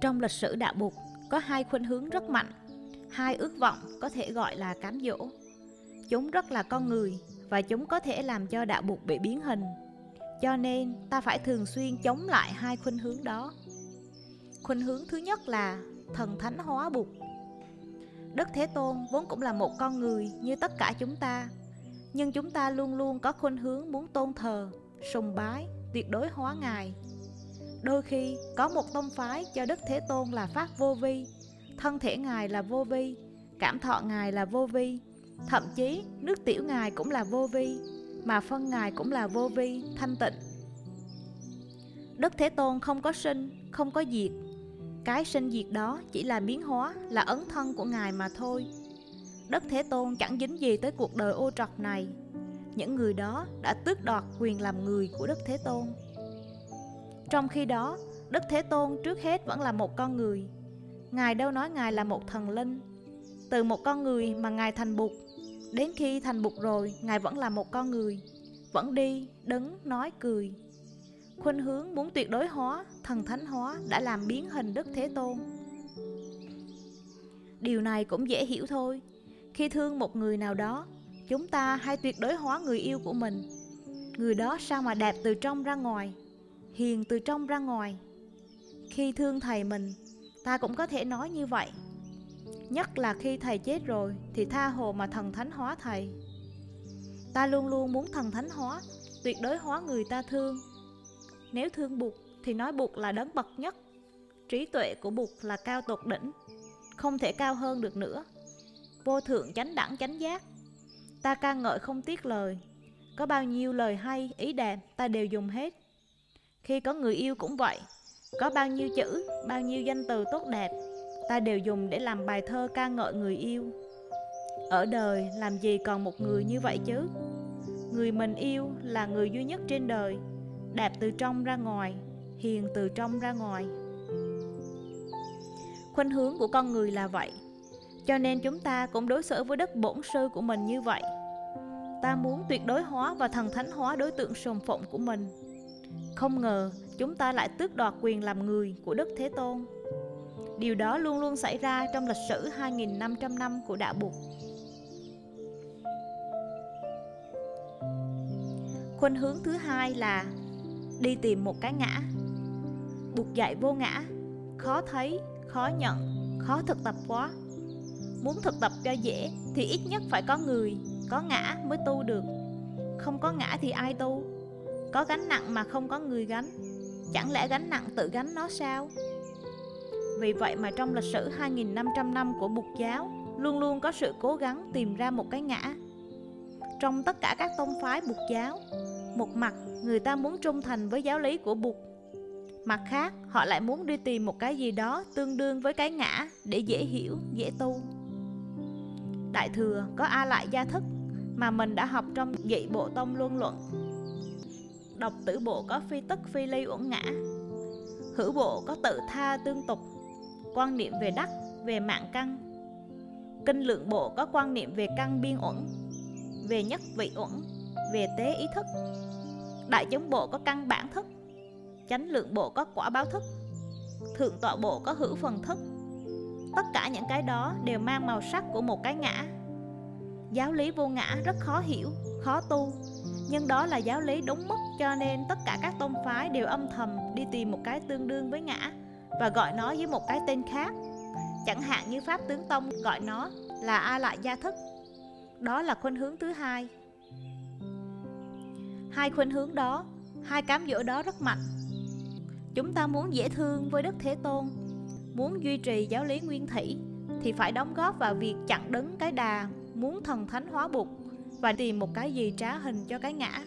Trong lịch sử đạo Bụt có hai khuynh hướng rất mạnh, hai ước vọng có thể gọi là cám dỗ. Chúng rất là con người và chúng có thể làm cho đạo Bụt bị biến hình. Cho nên ta phải thường xuyên chống lại hai khuynh hướng đó. Khuynh hướng thứ nhất là thần thánh hóa Bụt. Đức Thế Tôn vốn cũng là một con người như tất cả chúng ta, nhưng chúng ta luôn luôn có khuynh hướng muốn tôn thờ, sùng bái, tuyệt đối hóa Ngài Đôi khi có một tông phái cho Đức Thế Tôn là Pháp vô vi, thân thể Ngài là vô vi, cảm thọ Ngài là vô vi, thậm chí nước tiểu Ngài cũng là vô vi, mà phân Ngài cũng là vô vi, thanh tịnh. Đức Thế Tôn không có sinh, không có diệt. Cái sinh diệt đó chỉ là biến hóa, là ấn thân của Ngài mà thôi. Đức Thế Tôn chẳng dính gì tới cuộc đời ô trọc này. Những người đó đã tước đoạt quyền làm người của Đức Thế Tôn. Trong khi đó, Đức Thế Tôn trước hết vẫn là một con người. Ngài đâu nói Ngài là một thần linh. Từ một con người mà Ngài thành bụt, đến khi thành bụt rồi, Ngài vẫn là một con người. Vẫn đi, đứng, nói, cười. Khuynh hướng muốn tuyệt đối hóa, thần thánh hóa đã làm biến hình Đức Thế Tôn. Điều này cũng dễ hiểu thôi. Khi thương một người nào đó, chúng ta hay tuyệt đối hóa người yêu của mình. Người đó sao mà đẹp từ trong ra ngoài, hiền từ trong ra ngoài. Khi thương thầy mình, ta cũng có thể nói như vậy. Nhất là khi thầy chết rồi thì tha hồ mà thần thánh hóa thầy. Ta luôn luôn muốn thần thánh hóa, tuyệt đối hóa người ta thương. Nếu thương bụt thì nói bụt là đấng bậc nhất. Trí tuệ của bụt là cao tột đỉnh, không thể cao hơn được nữa. Vô thượng chánh đẳng chánh giác. Ta ca ngợi không tiếc lời. Có bao nhiêu lời hay, ý đẹp, ta đều dùng hết khi có người yêu cũng vậy Có bao nhiêu chữ, bao nhiêu danh từ tốt đẹp Ta đều dùng để làm bài thơ ca ngợi người yêu. Ở đời làm gì còn một người như vậy chứ? Người mình yêu là người duy nhất trên đời Đẹp từ trong ra ngoài Hiền từ trong ra ngoài. Khuynh hướng của con người là vậy Cho nên chúng ta cũng đối xử với đất bổn sư của mình như vậy. Ta muốn tuyệt đối hóa và thần thánh hóa đối tượng sùng phụng của mình không ngờ chúng ta lại tước đoạt quyền làm người của Đức Thế Tôn. Điều đó luôn luôn xảy ra trong lịch sử 2.500 năm của Đạo Bụt. Khuynh hướng thứ hai là đi tìm một cái ngã. Bụt dạy vô ngã, khó thấy, khó nhận, khó thực tập quá. Muốn thực tập cho dễ thì ít nhất phải có người, có ngã mới tu được. Không có ngã thì ai tu? Có gánh nặng mà không có người gánh. Chẳng lẽ gánh nặng tự gánh nó sao? Vì vậy mà trong lịch sử 2.500 năm của Bục giáo Luôn luôn có sự cố gắng tìm ra một cái ngã. Trong tất cả các tông phái Bục giáo Một mặt người ta muốn trung thành với giáo lý của Bục Mặt khác họ lại muốn đi tìm một cái gì đó tương đương với cái ngã Để dễ hiểu, dễ tu. Đại thừa có A lại gia thức Mà mình đã học trong dị bộ tông luân luận độc tử bộ có phi tức phi ly uẩn ngã. Hữu bộ có tự tha tương tục Quan niệm về đắc, về mạng căn Kinh lượng bộ có quan niệm về căn biên uẩn Về nhất vị uẩn, về tế ý thức. Đại chúng bộ có căn bản thức Chánh lượng bộ có quả báo thức. Thượng tọa bộ có hữu phần thức. Tất cả những cái đó đều mang màu sắc của một cái ngã. Giáo lý vô ngã rất khó hiểu, khó tu nhưng đó là giáo lý đúng mức cho nên tất cả các tôn phái đều âm thầm đi tìm một cái tương đương với ngã và gọi nó với một cái tên khác. Chẳng hạn như Pháp Tướng Tông gọi nó là A Lại Gia Thức. Đó là khuynh hướng thứ hai. Hai khuynh hướng đó, hai cám dỗ đó rất mạnh. Chúng ta muốn dễ thương với Đức Thế Tôn, muốn duy trì giáo lý nguyên thủy thì phải đóng góp vào việc chặn đứng cái đà muốn thần thánh hóa bụt và tìm một cái gì trá hình cho cái ngã.